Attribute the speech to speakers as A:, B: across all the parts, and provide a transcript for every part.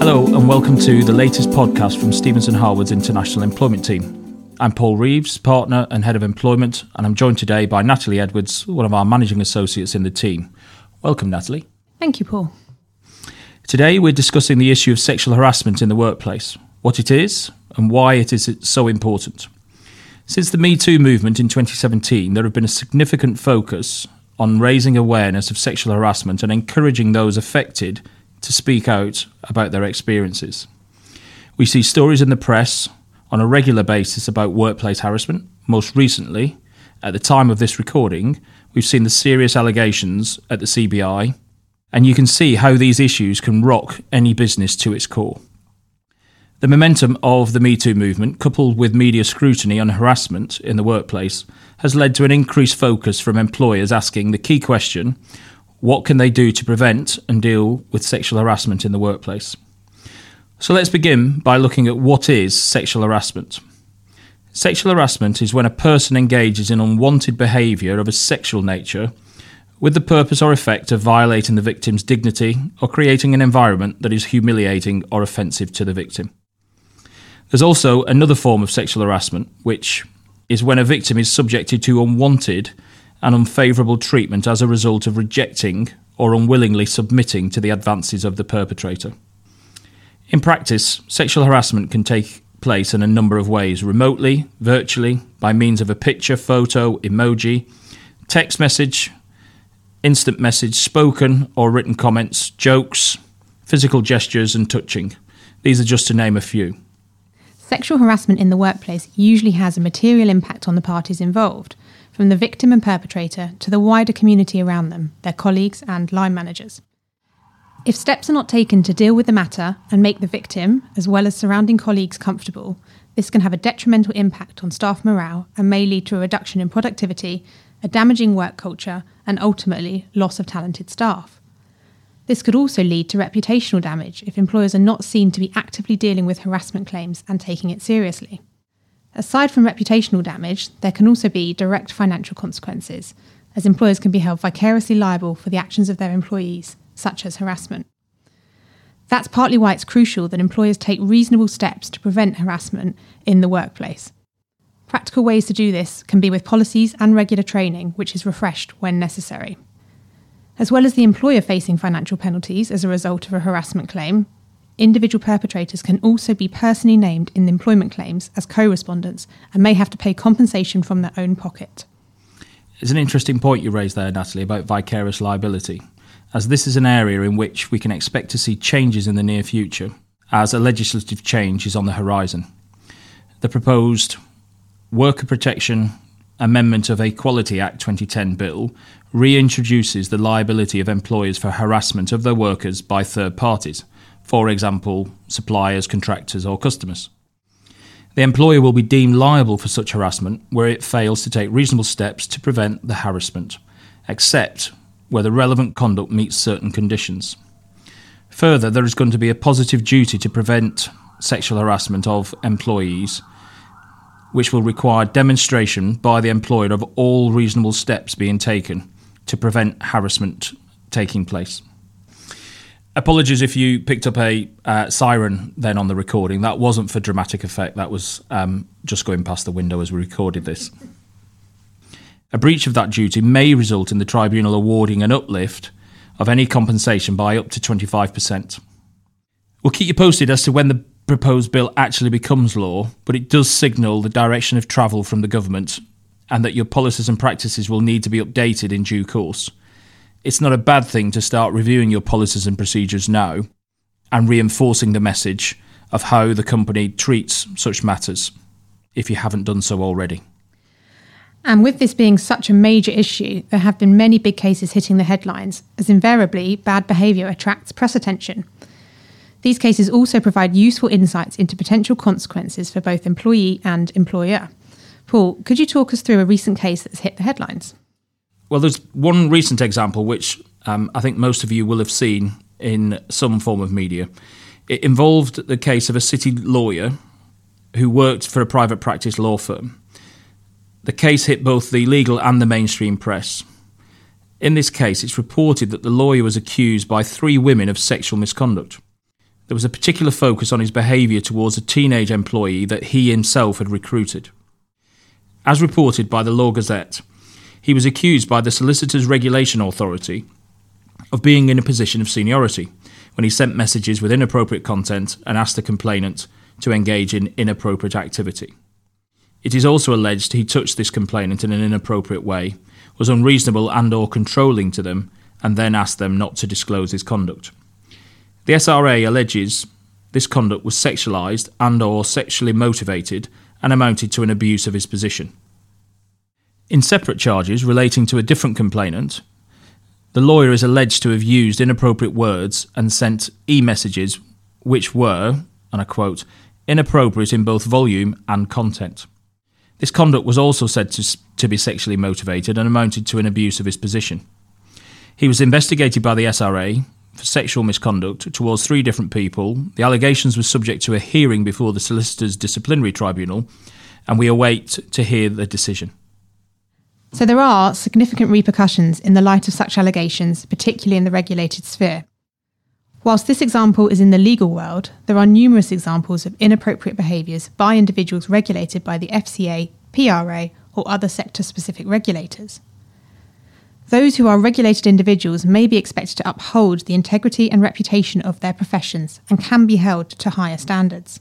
A: Hello, and welcome to the latest podcast from Stephenson Harwood's International Employment Team. I'm Paul Reeves, partner and head of employment, and I'm joined today by Natalie Edwards, one of our managing associates in the team. Welcome, Natalie.
B: Thank you, Paul.
A: Today, we're discussing the issue of sexual harassment in the workplace, what it is, and why it is so important. Since the Me Too movement in 2017, there have been a significant focus on raising awareness of sexual harassment and encouraging those affected to speak out about their experiences. We see stories in the press on a regular basis about workplace harassment. Most recently, at the time of this recording, we've seen the serious allegations at the CBI, and you can see how these issues can rock any business to its core. The momentum of the Me Too movement, coupled with media scrutiny on harassment in the workplace, has led to an increased focus from employers asking the key question what can they do to prevent and deal with sexual harassment in the workplace? So let's begin by looking at what is sexual harassment. Sexual harassment is when a person engages in unwanted behaviour of a sexual nature with the purpose or effect of violating the victim's dignity or creating an environment that is humiliating or offensive to the victim. There's also another form of sexual harassment, which is when a victim is subjected to unwanted and unfavourable treatment as a result of rejecting or unwillingly submitting to the advances of the perpetrator. In practice, sexual harassment can take place in a number of ways remotely, virtually, by means of a picture, photo, emoji, text message, instant message, spoken or written comments, jokes, physical gestures, and touching. These are just to name a few.
B: Sexual harassment in the workplace usually has a material impact on the parties involved, from the victim and perpetrator to the wider community around them, their colleagues and line managers. If steps are not taken to deal with the matter and make the victim, as well as surrounding colleagues, comfortable, this can have a detrimental impact on staff morale and may lead to a reduction in productivity, a damaging work culture, and ultimately loss of talented staff. This could also lead to reputational damage if employers are not seen to be actively dealing with harassment claims and taking it seriously. Aside from reputational damage, there can also be direct financial consequences, as employers can be held vicariously liable for the actions of their employees, such as harassment. That's partly why it's crucial that employers take reasonable steps to prevent harassment in the workplace. Practical ways to do this can be with policies and regular training, which is refreshed when necessary. As well as the employer facing financial penalties as a result of a harassment claim, individual perpetrators can also be personally named in the employment claims as co respondents and may have to pay compensation from their own pocket.
A: It's an interesting point you raised there, Natalie, about vicarious liability, as this is an area in which we can expect to see changes in the near future, as a legislative change is on the horizon. The proposed Worker Protection Amendment of Equality Act 2010 bill reintroduces the liability of employers for harassment of their workers by third parties, for example, suppliers, contractors, or customers. The employer will be deemed liable for such harassment where it fails to take reasonable steps to prevent the harassment, except where the relevant conduct meets certain conditions. Further, there is going to be a positive duty to prevent sexual harassment of employees which will require demonstration by the employer of all reasonable steps being taken to prevent harassment taking place. Apologies if you picked up a uh, siren then on the recording. That wasn't for dramatic effect. That was um, just going past the window as we recorded this. A breach of that duty may result in the tribunal awarding an uplift of any compensation by up to 25%. We'll keep you posted as to when the proposed bill actually becomes law, but it does signal the direction of travel from the government and that your policies and practices will need to be updated in due course. It's not a bad thing to start reviewing your policies and procedures now and reinforcing the message of how the company treats such matters if you haven't done so already.
B: And with this being such a major issue, there have been many big cases hitting the headlines, as invariably bad behaviour attracts press attention. These cases also provide useful insights into potential consequences for both employee and employer. Paul, could you talk us through a recent case that's hit the headlines?
A: Well, there's one recent example which um, I think most of you will have seen in some form of media. It involved the case of a city lawyer who worked for a private practice law firm. The case hit both the legal and the mainstream press. In this case, it's reported that the lawyer was accused by three women of sexual misconduct. There was a particular focus on his behaviour towards a teenage employee that he himself had recruited. As reported by the Law Gazette, he was accused by the Solicitors Regulation Authority of being in a position of seniority when he sent messages with inappropriate content and asked the complainant to engage in inappropriate activity. It is also alleged he touched this complainant in an inappropriate way, was unreasonable and or controlling to them, and then asked them not to disclose his conduct. The SRA alleges this conduct was sexualized and or sexually motivated and amounted to an abuse of his position. In separate charges relating to a different complainant, the lawyer is alleged to have used inappropriate words and sent e messages which were, and I quote, inappropriate in both volume and content. This conduct was also said to, to be sexually motivated and amounted to an abuse of his position. He was investigated by the SRA for sexual misconduct towards three different people. The allegations were subject to a hearing before the Solicitors Disciplinary Tribunal, and we await to hear the decision.
B: So there are significant repercussions in the light of such allegations, particularly in the regulated sphere. Whilst this example is in the legal world, there are numerous examples of inappropriate behaviours by individuals regulated by the FCA, PRA, or other sector specific regulators. Those who are regulated individuals may be expected to uphold the integrity and reputation of their professions and can be held to higher standards.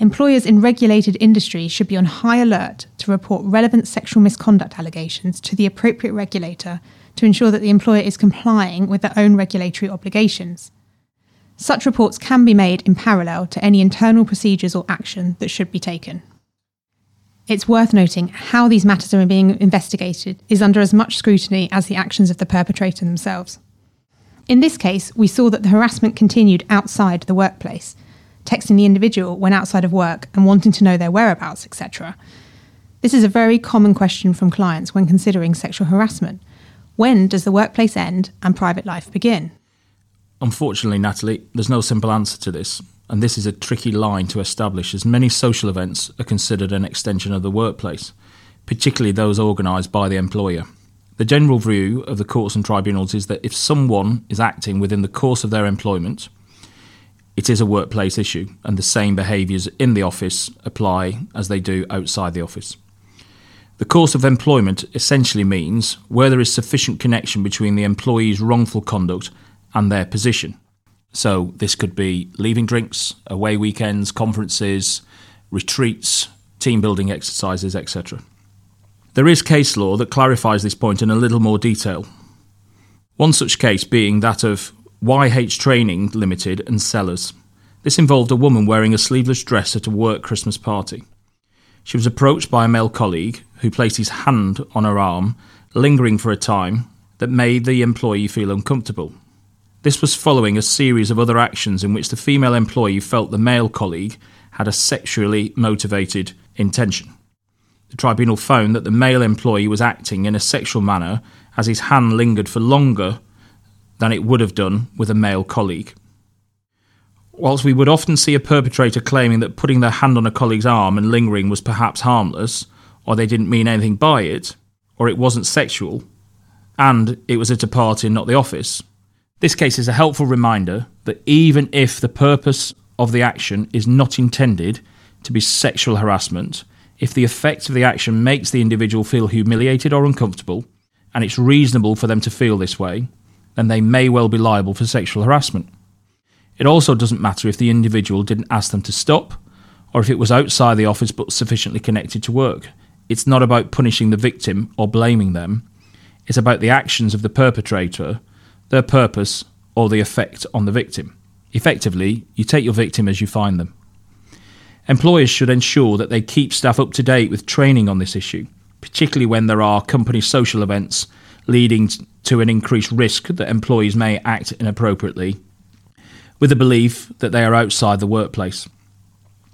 B: Employers in regulated industries should be on high alert to report relevant sexual misconduct allegations to the appropriate regulator to ensure that the employer is complying with their own regulatory obligations. Such reports can be made in parallel to any internal procedures or action that should be taken. It's worth noting how these matters are being investigated is under as much scrutiny as the actions of the perpetrator themselves. In this case, we saw that the harassment continued outside the workplace, texting the individual when outside of work and wanting to know their whereabouts, etc. This is a very common question from clients when considering sexual harassment. When does the workplace end and private life begin?
A: Unfortunately, Natalie, there's no simple answer to this, and this is a tricky line to establish as many social events are considered an extension of the workplace, particularly those organised by the employer. The general view of the courts and tribunals is that if someone is acting within the course of their employment, it is a workplace issue, and the same behaviours in the office apply as they do outside the office. The course of employment essentially means where there is sufficient connection between the employee's wrongful conduct and their position. So this could be leaving drinks, away weekends, conferences, retreats, team building exercises, etc. There is case law that clarifies this point in a little more detail. One such case being that of YH Training Limited and Sellers. This involved a woman wearing a sleeveless dress at a work Christmas party. She was approached by a male colleague who placed his hand on her arm, lingering for a time that made the employee feel uncomfortable. This was following a series of other actions in which the female employee felt the male colleague had a sexually motivated intention. The tribunal found that the male employee was acting in a sexual manner as his hand lingered for longer than it would have done with a male colleague. Whilst we would often see a perpetrator claiming that putting their hand on a colleague's arm and lingering was perhaps harmless, or they didn't mean anything by it, or it wasn't sexual, and it was at a party, and not the office, this case is a helpful reminder that even if the purpose of the action is not intended to be sexual harassment, if the effect of the action makes the individual feel humiliated or uncomfortable, and it's reasonable for them to feel this way, then they may well be liable for sexual harassment. It also doesn't matter if the individual didn't ask them to stop, or if it was outside the office but sufficiently connected to work. It's not about punishing the victim or blaming them, it's about the actions of the perpetrator their purpose, or the effect on the victim. Effectively, you take your victim as you find them. Employers should ensure that they keep staff up to date with training on this issue, particularly when there are company social events leading to an increased risk that employees may act inappropriately, with the belief that they are outside the workplace.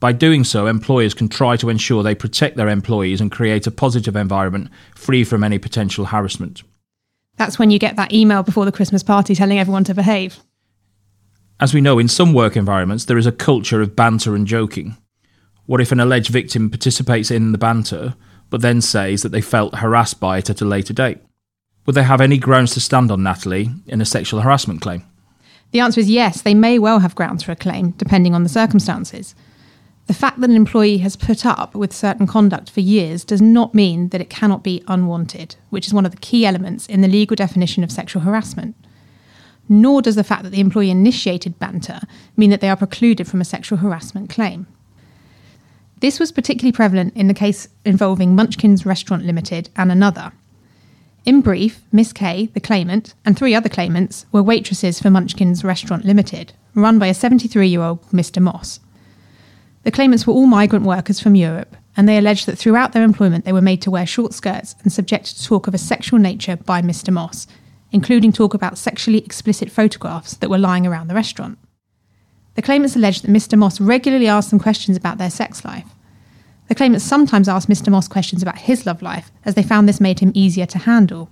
A: By doing so, employers can try to ensure they protect their employees and create a positive environment free from any potential harassment.
B: That's when you get that email before the Christmas party telling everyone to behave.
A: As we know, in some work environments, there is a culture of banter and joking. What if an alleged victim participates in the banter, but then says that they felt harassed by it at a later date? Would they have any grounds to stand on Natalie in a sexual harassment claim?
B: The answer is yes, they may well have grounds for a claim, depending on the circumstances. The fact that an employee has put up with certain conduct for years does not mean that it cannot be unwanted, which is one of the key elements in the legal definition of sexual harassment. Nor does the fact that the employee initiated banter mean that they are precluded from a sexual harassment claim. This was particularly prevalent in the case involving Munchkins Restaurant Limited and another. In brief, Miss K, the claimant, and three other claimants were waitresses for Munchkins Restaurant Limited, run by a 73 year old Mr. Moss. The claimants were all migrant workers from Europe, and they alleged that throughout their employment they were made to wear short skirts and subjected to talk of a sexual nature by Mr. Moss, including talk about sexually explicit photographs that were lying around the restaurant. The claimants alleged that Mr. Moss regularly asked them questions about their sex life. The claimants sometimes asked Mr. Moss questions about his love life, as they found this made him easier to handle.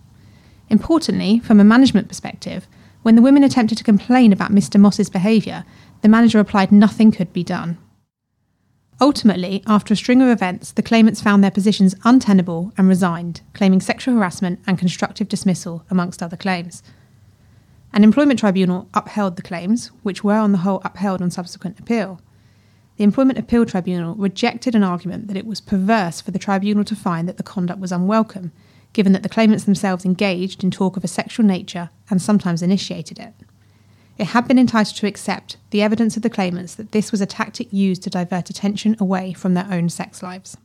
B: Importantly, from a management perspective, when the women attempted to complain about Mr. Moss's behaviour, the manager replied nothing could be done. Ultimately, after a string of events, the claimants found their positions untenable and resigned, claiming sexual harassment and constructive dismissal, amongst other claims. An employment tribunal upheld the claims, which were on the whole upheld on subsequent appeal. The Employment Appeal Tribunal rejected an argument that it was perverse for the tribunal to find that the conduct was unwelcome, given that the claimants themselves engaged in talk of a sexual nature and sometimes initiated it. It had been entitled to accept the evidence of the claimants that this was a tactic used to divert attention away from their own sex lives.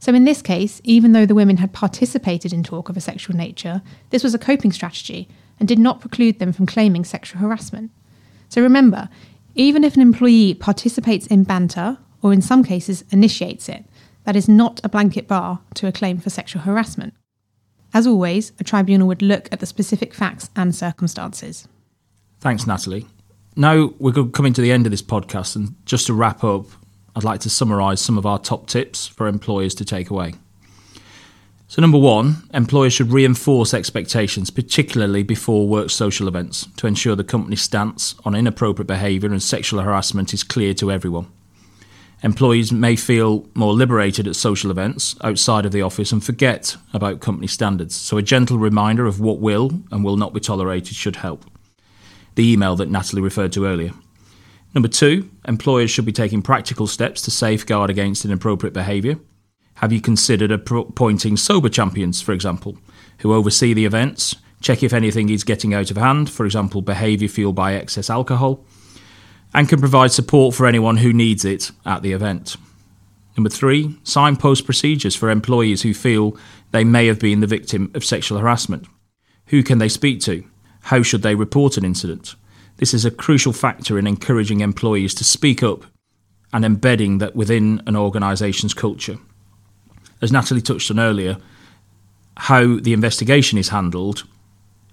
B: So, in this case, even though the women had participated in talk of a sexual nature, this was a coping strategy and did not preclude them from claiming sexual harassment. So, remember, even if an employee participates in banter, or in some cases initiates it, that is not a blanket bar to a claim for sexual harassment. As always, a tribunal would look at the specific facts and circumstances.
A: Thanks, Natalie. Now we're coming to the end of this podcast, and just to wrap up, I'd like to summarise some of our top tips for employers to take away. So, number one, employers should reinforce expectations, particularly before work social events, to ensure the company's stance on inappropriate behaviour and sexual harassment is clear to everyone. Employees may feel more liberated at social events outside of the office and forget about company standards, so a gentle reminder of what will and will not be tolerated should help the email that Natalie referred to earlier. Number two, employers should be taking practical steps to safeguard against inappropriate behaviour. Have you considered appointing sober champions, for example, who oversee the events, check if anything is getting out of hand, for example, behaviour fueled by excess alcohol, and can provide support for anyone who needs it at the event? Number three, signpost procedures for employees who feel they may have been the victim of sexual harassment. Who can they speak to? How should they report an incident? This is a crucial factor in encouraging employees to speak up and embedding that within an organisation's culture. As Natalie touched on earlier, how the investigation is handled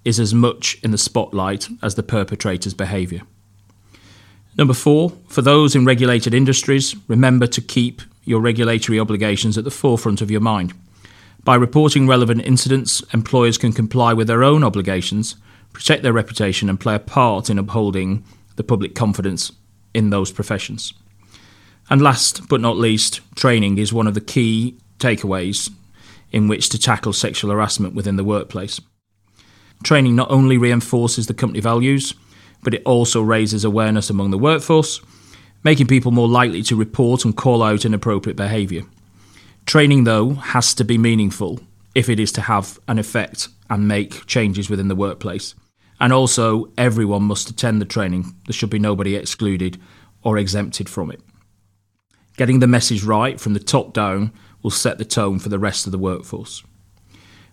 A: is as much in the spotlight as the perpetrator's behaviour. Number four, for those in regulated industries, remember to keep your regulatory obligations at the forefront of your mind. By reporting relevant incidents, employers can comply with their own obligations protect their reputation, and play a part in upholding the public confidence in those professions. And last but not least, training is one of the key takeaways in which to tackle sexual harassment within the workplace. Training not only reinforces the company values, but it also raises awareness among the workforce, making people more likely to report and call out inappropriate behaviour. Training, though, has to be meaningful if it is to have an effect and make changes within the workplace. And also, everyone must attend the training. There should be nobody excluded or exempted from it. Getting the message right from the top down will set the tone for the rest of the workforce.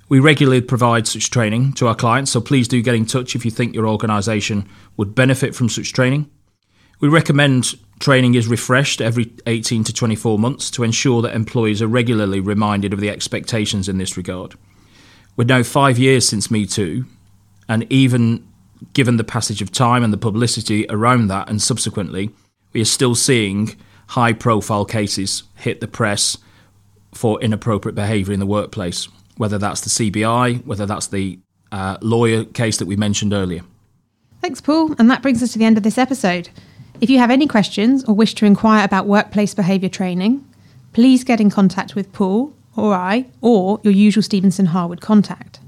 A: We regularly provide such training to our clients, so please do get in touch if you think your organisation would benefit from such training. We recommend training is refreshed every 18 to 24 months to ensure that employees are regularly reminded of the expectations in this regard. We're now five years since Me Too, and even given the passage of time and the publicity around that, and subsequently, we are still seeing high profile cases hit the press for inappropriate behaviour in the workplace, whether that's the CBI, whether that's the uh, lawyer case that we mentioned earlier.
B: Thanks, Paul. And that brings us to the end of this episode. If you have any questions or wish to inquire about workplace behaviour training, please get in contact with Paul or I or your usual Stephenson Harwood contact.